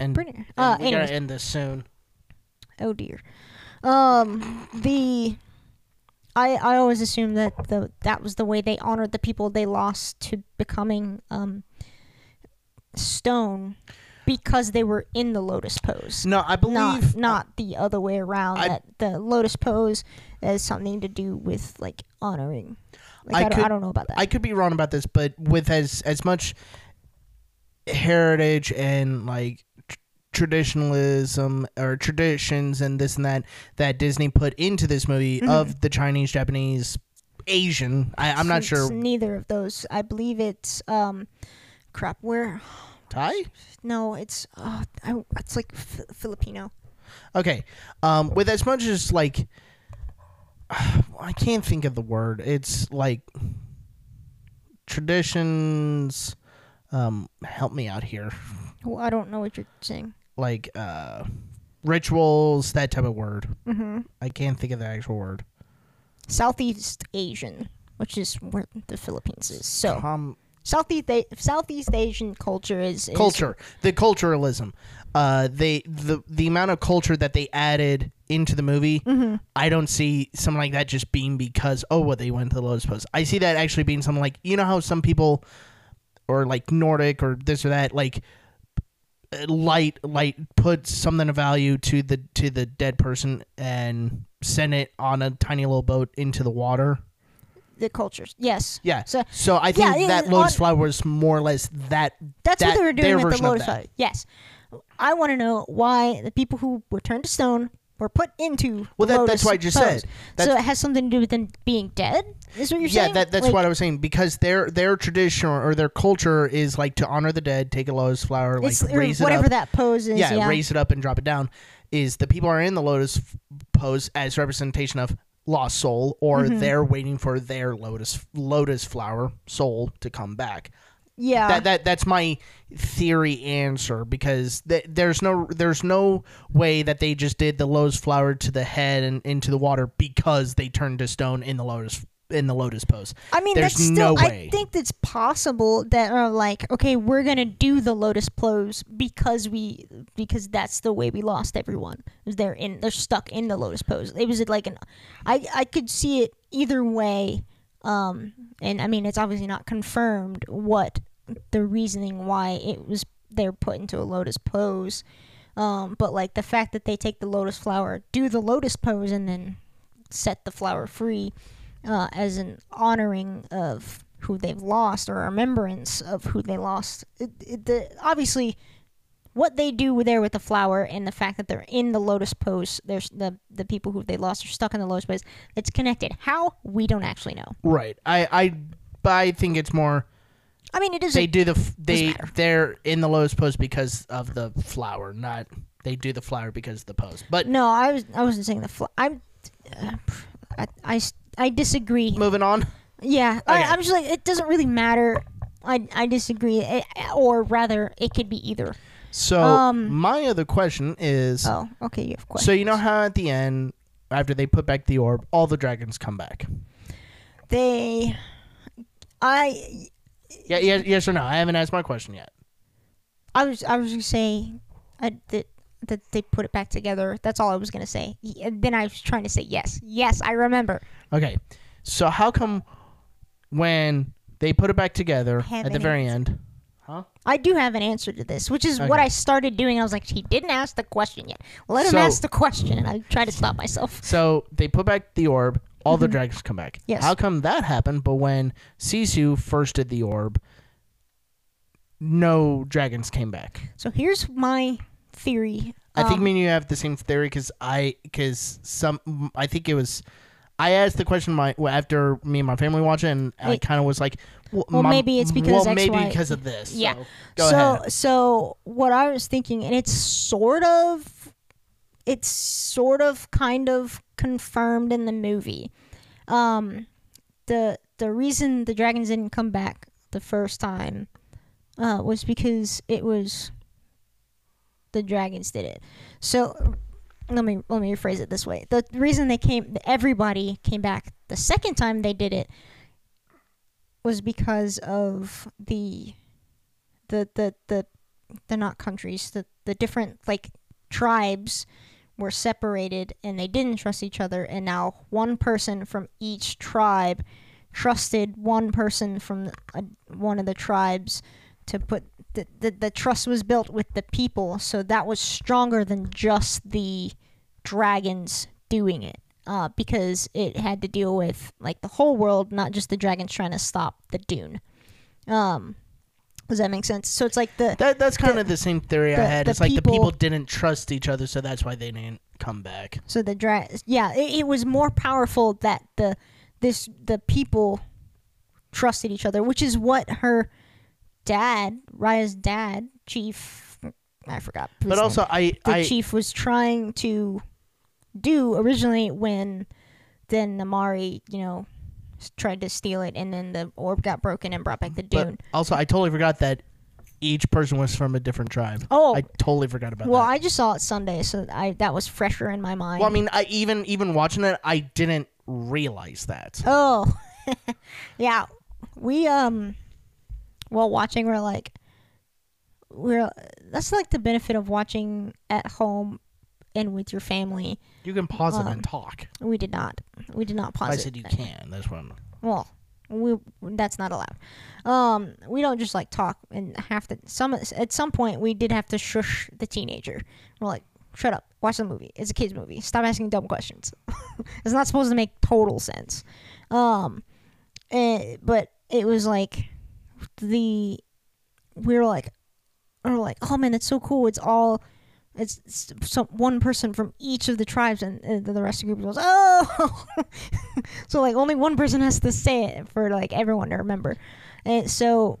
and
Pretty.
and
Uh,
we
anyways.
gotta end this soon.
Oh dear. Um, the I I always assumed that the that was the way they honored the people they lost to becoming um stone because they were in the lotus pose.
No, I believe
Not not the other way around.
I-
that the lotus pose has something to do with like honoring. Like,
I
I, don't,
could-
I don't know about that.
I could be wrong about this, but with as as much heritage and like traditionalism or traditions and this and that that Disney put into this movie
Mhm.
of the Chinese, Japanese, Asian. I, I'm not
It's
sure.
neither of those. I believe it's um, crap. Where?
Thai.
No, it's uh, I, it's like F- Filipino.
Okay. Um, with as much as like, I can't think of the word. It's like traditions. Um, help me out here.
Well, I don't know what you're saying.
Like uh, rituals, that type of word.
Mm-hmm.
I can't think of the actual word.
Southeast Asian, which is where the Philippines is. So
Com-
Southeast A- Southeast Asian culture is, is
culture, the culturalism. Uh, they the the amount of culture that they added into the movie.
Mhm.
I don't see something like that just being because oh, what they went to the Lotus Post. I see that actually being something like you know how some people, or like Nordic or this or that, like light light put something of value to the to the dead person and send it on a tiny little boat into the water.
the cultures. Yes.
Yeah.
So
So I think
Yeah,
that lotus
on-
flower was more or less that.
That's
that,
what they were doing with the lotus flower. Yes. I want to know why the people who were turned to stone were put into
Well, that- that's what I just said.
So it has something to do with them being dead. Is what you're
yeah,
saying?
that, that's
Like,
what I was saying because their their tradition or their culture is like to honor the dead, take a lotus flower, like raise it
whatever that pose is.
yeah,
Yeah.
raise it up and drop it down. Is the people are in the lotus pose as representation of lost soul, or
Mhm.
they're waiting for their lotus lotus flower soul to come back.
Yeah.
That that that's my theory answer because th- there's no there's no way that they just did the lotus flower to the head and into the water because they turned to stone in the lotus in the lotus pose.
I mean,
There's
that's still.
no
I think that's possible. That are like, okay, we're gonna do the lotus pose because we because that's the way we lost everyone. They're in they're stuck in the lotus pose. It was like an, I I could see it either way. Um, and I mean, it's obviously not confirmed what the reasoning why it was they're put into a lotus pose. Um, but like the fact that they take the lotus flower, do the lotus pose, and then set the flower free uh, as an honoring of who they've lost or a remembrance of who they lost. It, it, the, obviously, what they do there with the flower and the fact that they're in the lotus pose, there's the the people who they lost are stuck in the lotus pose. It's connected. How we don't actually know.
Right. I I but I think it's more
I mean, it is.
they do the they they're in the lotus pose because of the flower, not they do the flower because of the pose. But
no, I was I wasn't saying the fl- I'm. Uh, I, I I disagree.
moving on.
Yeah, I,
Okay.
I'm just like it doesn't really matter. I I disagree, Eh, or rather, it could be either.
So
Um,
my other question is
Oh, okay, you have questions.
so you know how at the end after they put back the orb, all the dragons come back.
they, I
Yeah, yes, yes or no? I haven't asked my question yet.
I was I was gonna say uh, that that they put it back together. That's all I was gonna say. Then I was trying to say yes, yes, I remember.
Okay. So how come when they put it back together at the very end? Huh?
I do have an answer to this, which is what I started doing. I was like, he didn't ask the question yet. Let him
So-
ask the question, and I tried to stop myself.
So they put back the orb, all the
Mhm.
dragons come back.
Yes.
How come that happened? But when Sisu first did the orb, no dragons came back.
So here's my theory.
I think
Um,
me and you have the same theory because I because some I think it was I asked the question my after me and my family watched it and I kind of was like well,
Well,
my-
maybe it's because
well
X,
maybe
Y-
because of this
Yeah.
so go
so
ahead
so what I was thinking, and it's sort of, it's sort of kind of confirmed in the movie. Um, the the reason the dragons didn't come back the first time, uh, was because it was the dragons did it. So let me let me rephrase it this way: the reason they came, everybody came back the second time they did it, was because of the the the the they're not countries the the different like tribes were separated and they didn't trust each other. And now one person from each tribe trusted one person from a, uh, one of the tribes to put the, the the trust was built with the people. So that was stronger than just the dragons doing it uh, because it had to deal with like the whole world not just the dragons trying to stop the Druun um does that make sense so it's like the
that that's kind
the-
of the same theory I had
the
it's like the
people-
didn't trust each other so that's why they didn't come back
So the dra- yeah, it, it was more powerful that the this the people trusted each other, which is what her dad, Raya's dad, chief, I forgot.
but
name.
also I
the
I
chief was trying to do originally when then Namaari, you know, tried to steal it, and then the orb got broken and brought back the
but
Druun.
also I totally forgot that each person was from a different tribe
Oh,
I totally forgot about
well,
that Well,
I just saw it Sunday, so I that was fresher in my mind.
well I mean I even even watching it I didn't realize that
Oh, yeah. We um, while watching, we're like, we're that's like the benefit of watching at home and with your family.
you can pause it
Um,
and talk
We did not. We did not pause
I
it.
said you can that's what I'm
Well, we that's not allowed. Um, we don't just like talk and have to. Some at some point we did have to shush the teenager. We're like, shut up, watch the movie. It's a kids movie. Stop asking dumb questions. it's not supposed to make total sense. Um, eh, but it was like the we were like, we were like, oh man, that's so cool. It's all. It's, it's some one person from each of the tribes, and, and the rest of the group goes, "Oh!" so like only one person has to say it for like everyone to remember, and so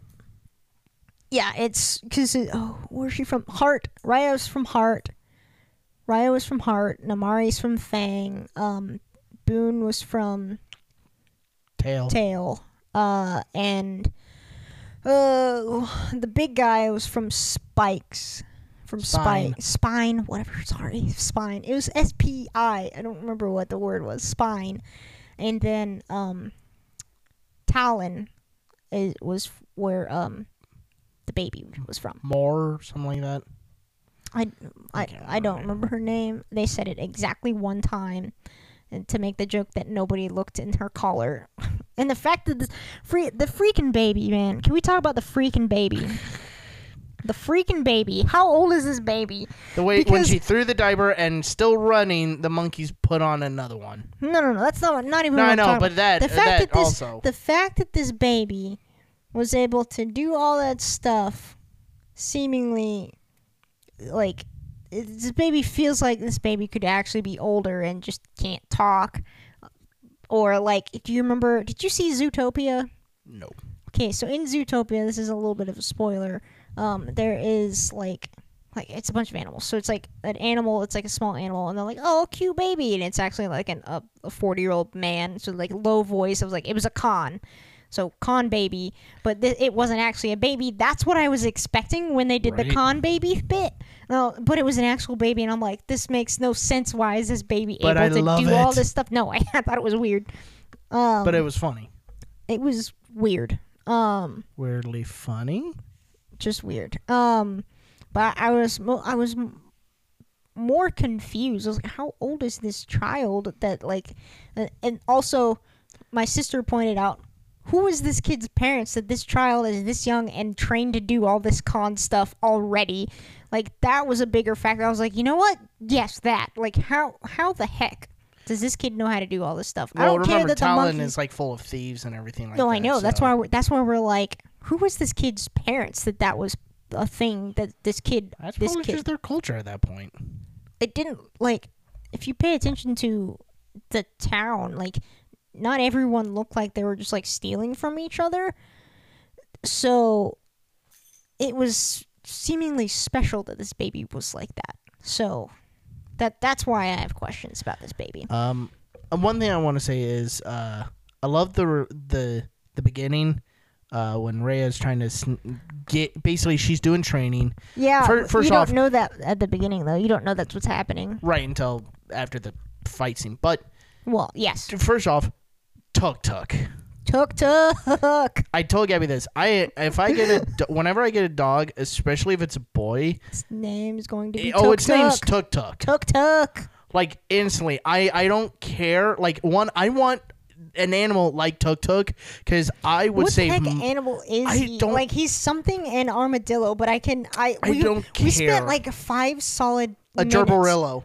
yeah, it's because it, oh, where's she from? Heart. Raya's from Heart. Raya was from Heart. Namaari's from Fang. Um, Boone was from
Tail.
Tail. Uh, and uh, the big guy was from Spikes. From
Spine.
Spine. Spine. Whatever. Sorry. Spine. It was S P I. I don't remember what the word was. Spine. And then um, Talon is, was where um, the baby was from.
More, something like that.
I, I, I don't
remember.
her name. They said it exactly one time, and to make the joke that nobody looked in her collar, and the fact that the free the freaking baby man. Can we talk about the freaking baby? The freaking baby. How old is this baby?
The way when she threw the diaper and still running, the monkeys put on another one.
No, no, no. That's not not even.
No,
what
I know, but that
the fact
that,
that this
also.
the fact that this baby was able to do all that stuff seemingly like this baby feels like this baby could actually be older and just can't talk or like do you remember did you see zootopia
no.
okay so in zootopia this is a little bit of a spoiler um there is like like it's a bunch of animals. So it's like an animal it's like a small animal and they're like oh cute baby and it's actually like an, a, 40 year old man so like low voice. I was like it was a con. So con baby. But th- it wasn't actually a baby. That's what i was expecting when they did the con baby bit. No but it was an actual baby and i'm like this makes no sense. Why is this baby
But
able
I
to do all this stuff? No i thought it was weird. Um
But it was funny.
it was weird. Um
Weirdly funny.
Just weird. Um, but I was mo- I was m- more confused. I was like, how old is this child? That like, and also, my sister pointed out. Who is this kid's parents that this child is this young and trained to do all this con stuff already? Like that was a bigger factor. I was like, you know what? Yes, that. Like how how the heck does this kid know how to do all this stuff? I don't care
remember,
that the
Talon
monkey
is like full of thieves and everything like
no,
that.
I know. That's
so-
why. We're, that's why we're like, who was this kid's parents? That that was a thing that this kid,
That's
this
probably
kid.
just their culture at that point.
It didn't like. If you pay attention to the town, like, not everyone looked like they were just like stealing from each other. So, it was seemingly special that this baby was like that. So, that that's why I have questions about this baby.
Um, and one thing I want to say is, uh, I love the the the beginning. Uh, when Rhea is trying to sn- get, basically, she's doing training
Yeah,
Fir- first
you
off-
don't know that at the beginning though. You don't know that's what's happening.
right until after the fight scene. But
Well, yes.
first off, Tuk Tuk.
Tuk tuk.
I told Gabby this. I if I get a do- whenever I get a dog, especially if it's a boy,
Its name's going to be
it-
Tuk
oh, its name's
Tuk.
Tuk Tuk.
Tuk Tuk.
Like instantly, I I don't care. Like one, I want an animal like Tuk Tuk because I would
What
say
the heck
m-
animal is
I
he?
don't-
Like he's something an armadillo, but I can I
I
we,
don't
we spent like five solid
a
minutes.
gerbirillo.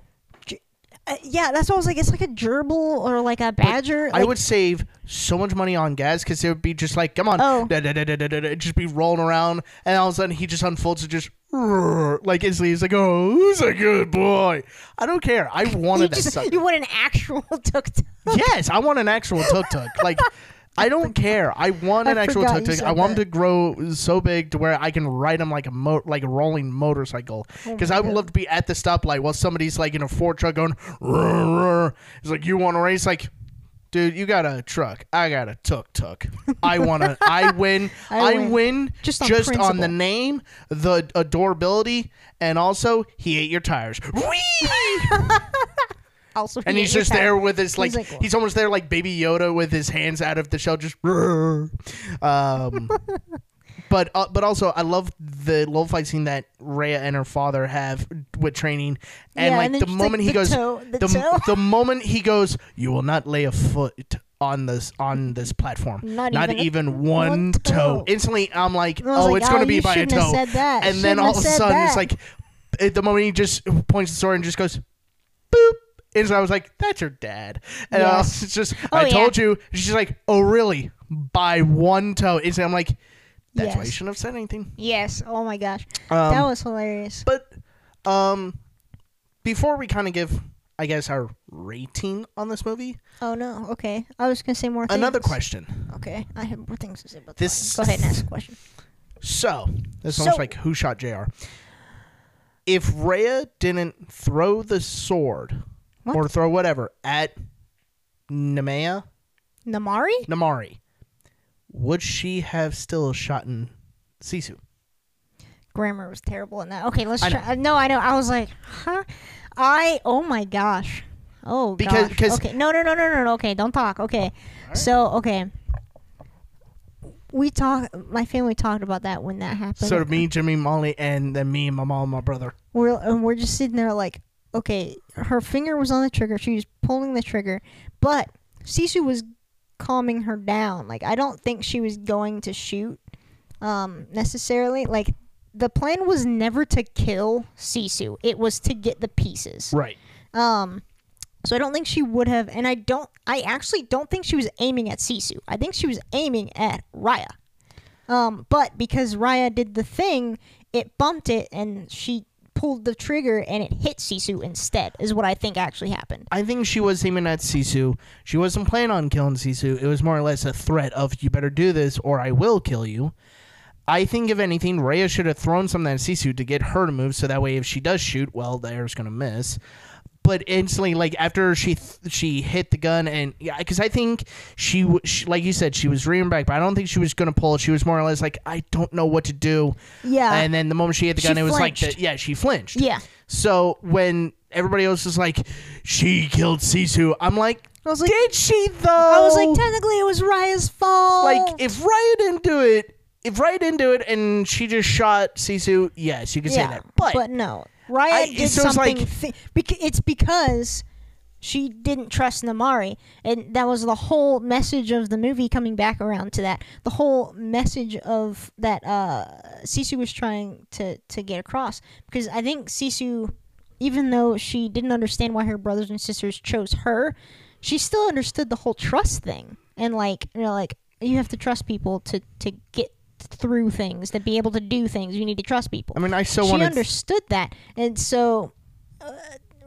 Uh, yeah, that's what I was like. It's like a gerbil or like a badger.
I would save so much money on gas because it would be just like, come on,
Oh.
da, da, da, da, da, da, just be rolling around, and all of a sudden he just unfolds and just like instantly he's like, oh, who's a good boy? I don't care. I wanted that
just
stuff.
you want an actual tuk tuk.
yes, I want an actual tuk tuk. Like, I don't care. I want
I
an actual tuk tuk. I want
that.
him to grow so big to where I can ride him like a mo- like a rolling motorcycle.
Oh
Because I would love to be at the stoplight while somebody's like in a Ford truck going. "Rrr, rrr." It's like you want to race like. Dude, you got a truck. I got a tuk tuk. I want to. I win.
I
I,
win.
win,
Just on
on the name, the adorability, and also he ate your tires. Whee!
Also,
and he's just there with his like,
He's like,
he's almost there like baby Yoda with his hands out of the shell, just. Um, but uh, but also I love the little fight scene that Rhea and her father have with training, and
Yeah,
like
and then
the
just,
moment
like,
he
the
goes,
toe- the
the,
toe.
the moment he goes, you will not lay a foot on this on this platform.
Not even a- one
one,
toe.
toe. Instantly, I'm like,
I was
oh,
like,
it's gonna
"Oh,
be
you
by a
shouldn't have
toe.
said that.
And then
Shouldn't
all of a
said
sudden,
that.
it's like, at the moment he just points the sword and just goes, boop, And so I was like, "That's your dad." And I
Yes.
was just,
Oh,
I
yeah.
told you. She's like, "Oh, really?" By one toe. And so I'm like, "That's why you shouldn't have said anything."
Yes. Oh my gosh,
Um,
that was hilarious.
But um, before we kind of give, I guess, our rating on this movie,
Oh no. Okay. I was gonna say more. Things.
another question.
Okay. I have more things to say about
This-.
Go ahead and ask a question.
So this is almost like who shot Jr. If Rhea didn't throw the sword
What?
or throw whatever at Nemea
Namaari?
Namaari, would she have still shot in Sisu?
Grammar was terrible in that. Okay, let's
I
try. No, I know. I was like, huh? I. Oh my gosh. Oh
Because-
gosh. okay. No, no, no, no, no, no. Okay, don't talk. Okay. So okay. We talk. My family talked about that when that happened.
So me, Jimmy, Molly, and then me and my mom, and my brother.
we're and we're just sitting there like, okay, her finger was on the trigger. She was pulling the trigger, but Sisu was calming her down. Like I don't think she was going to shoot, um, necessarily. Like the plan was never to kill Sisu. It was to get the pieces.
Right.
Um, so I don't think she would have, and I don't. I actually don't think she was aiming at Sisu. I think she was aiming at Raya. Um, but because Raya did the thing, it bumped it, and she pulled the trigger, and it hit Sisu instead. Is what I think actually happened.
I think she was aiming at Sisu. She wasn't planning on killing Sisu. It was more or less a threat of you better do this or I will kill you. I think if anything, Rhea should have thrown something at Sisu to get her to move, so that way if she does shoot, well, the arrow's gonna miss. But instantly, like after she th- she hit the gun, and yeah, because I think she, w- she, like you said, she was rearing back, but I don't think she was gonna pull. it. She was more or less like, I don't know what to do.
Yeah.
and then the moment she hit the
She
gun, it was like, the, yeah, she flinched.
yeah.
So when everybody else is like, she killed Sisu, I'm like,
I was like,
did she though?
I was like, technically, it was Raya's fault.
like if Raya didn't do it, if Raya didn't do it, and she just shot Sisu, yes, you could say that. But But,
no, Raya
I-
did
so
something.
like-
thi- beca- it's because she didn't trust Namaari, and that was the whole message of the movie. Coming back around to that, the whole message of that uh, Sisu was trying to to get across. Because I think Sisu, even though she didn't understand why her brothers and sisters chose her, she still understood the whole trust thing, and like you know, like you have to trust people to to get through things to be able to do things you need to trust people
I mean, I so
she understood that, and so uh,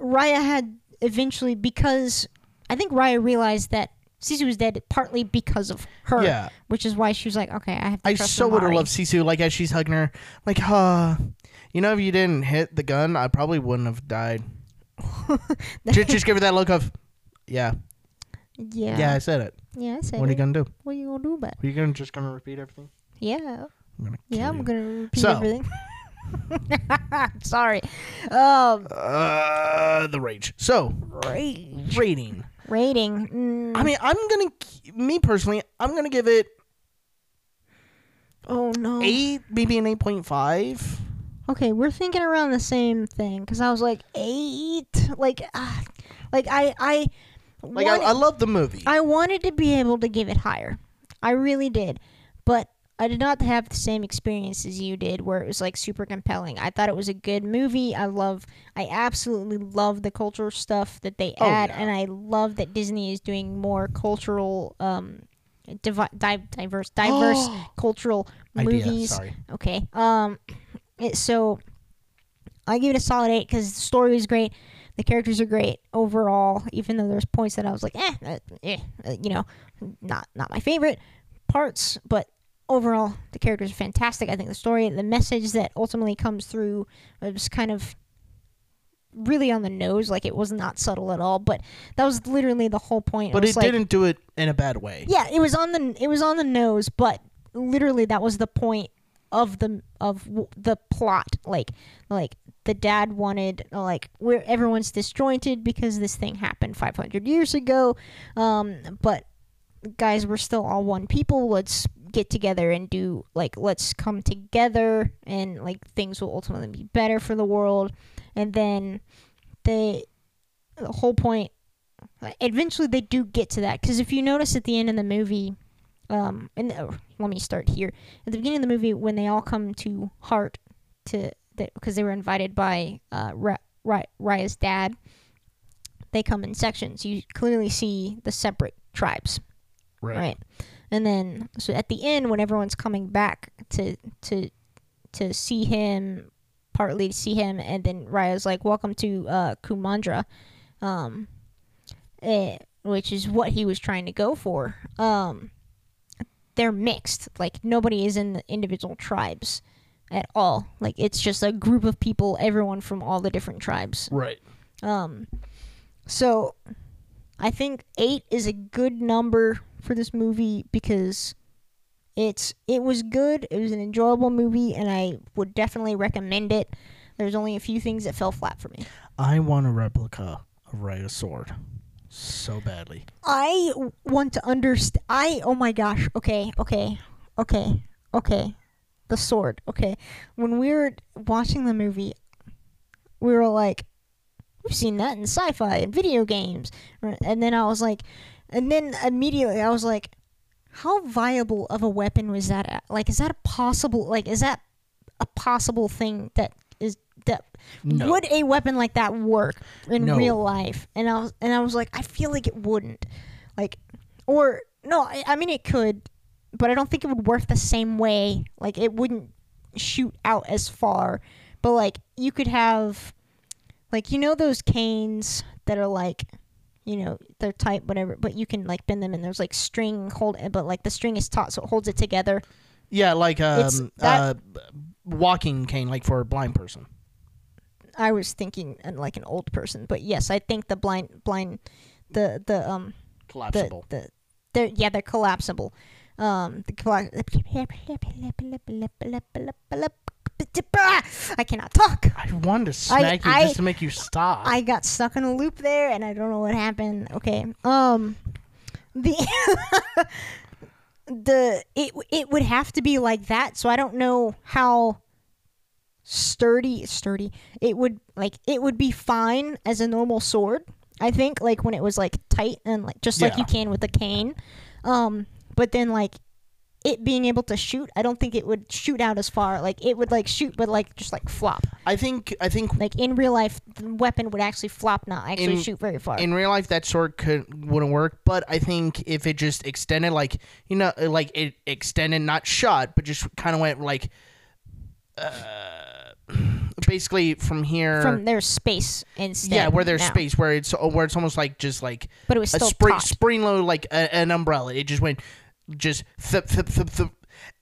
Raya had eventually because I think Raya realized that Sisu was dead partly because of her.
Yeah.
which is why she was like, okay, I have to
I so would have loved Sisu, like as she's hugging her, like, huh. You know, if you didn't hit the gun, I probably wouldn't have died. just, just give her that look of, yeah,
yeah,
yeah, I said it.
yeah. I said
What are you gonna do?
What are you gonna do about? it?
Are you gonna just gonna repeat everything?
Yeah,
I'm gonna
yeah. I'm
you.
gonna repeat
So-
everything. Sorry. Um,
Uh, the rage. So
rage.
rating.
rating. Mm,
I mean, I'm gonna, me personally, I'm gonna give it
oh no.
eight, maybe an eight point five.
Okay, we're thinking around the same thing because I was like eight, like, ah, like I, I,
Like
wanted,
I, I love the movie.
I wanted to be able to give it higher. I really did, but I did not have the same experience as you did, where it was like super compelling. I thought it was a good movie. I love, I absolutely love the cultural stuff that they
Oh,
add,
yeah.
and I love that Disney is doing more cultural, um, divi- di- diverse, diverse cultural
Idea,
movies.
sorry.
Okay. Um, it, so I give it a solid eight because the story was great. The characters are great overall, even though there's points that I was like, eh, uh, eh, uh, you know, not not my favorite parts, but overall the characters are fantastic. I think the story, the message that ultimately comes through, was kind of really on the nose. Like it was not subtle at all, but that was literally the whole point.
But
was
it
like,
didn't do it in a bad way.
yeah, it was on the it was on the nose, but literally that was the point of the of the plot. Like like the dad wanted like where everyone's disjointed because this thing happened 500 years ago. Um, but guys, we're still all one people. Let's get together and do like let's come together and like things will ultimately be better for the world. And then they the whole point eventually they do get to that because if you notice at the end of the movie um and uh, let me start here at the beginning of the movie when they all come to heart to that because they were invited by uh Ra- Ra- Raya's dad they come in sections. You clearly see the separate tribes, right? And then so at the end, when everyone's coming back to to to see him, partly to see him, and then Raya's like, "Welcome to uh, Kumandra," um, eh, which is what he was trying to go for. Um, they're mixed. Like nobody is in the individual tribes at all. Like it's just a group of people, everyone from all the different tribes.
Right.
Um, so I think eight is a good number for this movie because it's it was good. It was an enjoyable movie, and I would definitely recommend it. There's only a few things that fell flat for me.
I want a replica of Raya's sword so badly.
I want to understand. I oh my gosh. Okay, okay, okay, okay. The sword. Okay, when we were watching the movie, we were like, we've seen that in sci-fi and video games, and then I was like, and then immediately I was like, how viable of a weapon was that? At? Like, is that a possible? Like, is that a possible thing that is that
No.
would a weapon like that work in
No.
real life? And I was and I was like, I feel like it wouldn't. Like, or no, I, I mean it could, but I don't think it would work the same way. Like, it wouldn't shoot out as far. But like, you could have, like, you know, those canes that are like. You know they're tight, whatever, but you can like bend them, and there's like string hold, but like the string is taut, so it holds it together.
Yeah, like um,
that-
uh, walking cane, like for a blind person.
I was thinking uh, like an old person, but yes, I think the blind blind the the um the
Collapsible.
the they're yeah they're collapsible. Um, the colla- I cannot talk.
I wanted to smack you
I-
just to make you stop.
I got stuck in a loop there, and I don't know what happened. Okay. Um, the the it it would have to be like that. So I don't know how sturdy sturdy it would like it would be fine as a normal sword. I think like when it was like tight and like just like you can with a cane. Um, but then like it being able to shoot, I don't think it would shoot out as far. Like it would like shoot, but like just like flop.
I think I think
Like in real life, the weapon would actually flop, not actually
In-
shoot very far.
in real life that sword could wouldn't work, but I think if it just extended, like you know, like it extended, not shot, but just kind of went like, uh, basically from here.
From their space instead.
yeah, where there's
now.
space, where it's where it's almost like just like
but it was
a
still
spring spring load, like a, an umbrella. It just went just thip thip thip thip,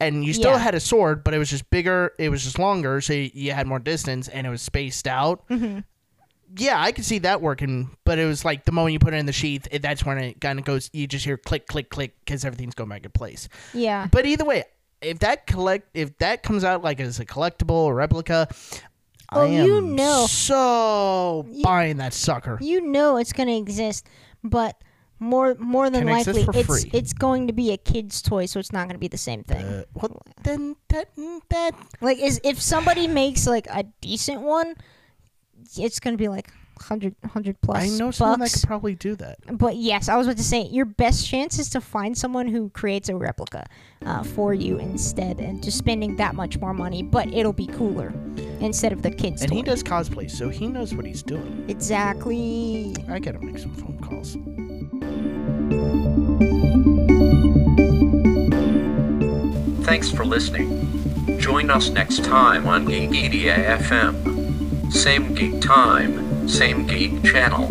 and you still
Yeah.
had a sword, but it was just bigger. It was just longer, so you, you had more distance, and it was spaced out.
Mhm.
Yeah, I could see that working, but it was like the moment you put it in the sheath, it, that's when it kind of goes. You just hear click click click because everything's going back in place.
Yeah.
But either way, if that collect if that comes out like as a collectible or replica. I
Well,
am
you know-
so
You-
buying that sucker.
You know it's gonna exist, but more more than
Can exist
likely
for
it's
free.
it's going to be a kid's toy, so it's not gonna be the same thing.
Uh, well, then that that
like is if somebody makes like a decent one, it's gonna be like 100, 100 plus
I know someone that
bucks.
could probably do that.
But yes, I was about to say your best chance is to find someone who creates a replica uh, for you instead, and just spending that much more money. But it'll be cooler instead of the kids.
And he does cosplay, so he knows what he's doing.
exactly.
I gotta make some phone calls.
Thanks for listening. Join us next time on Geekedia FM. Same geek time, same geek channel.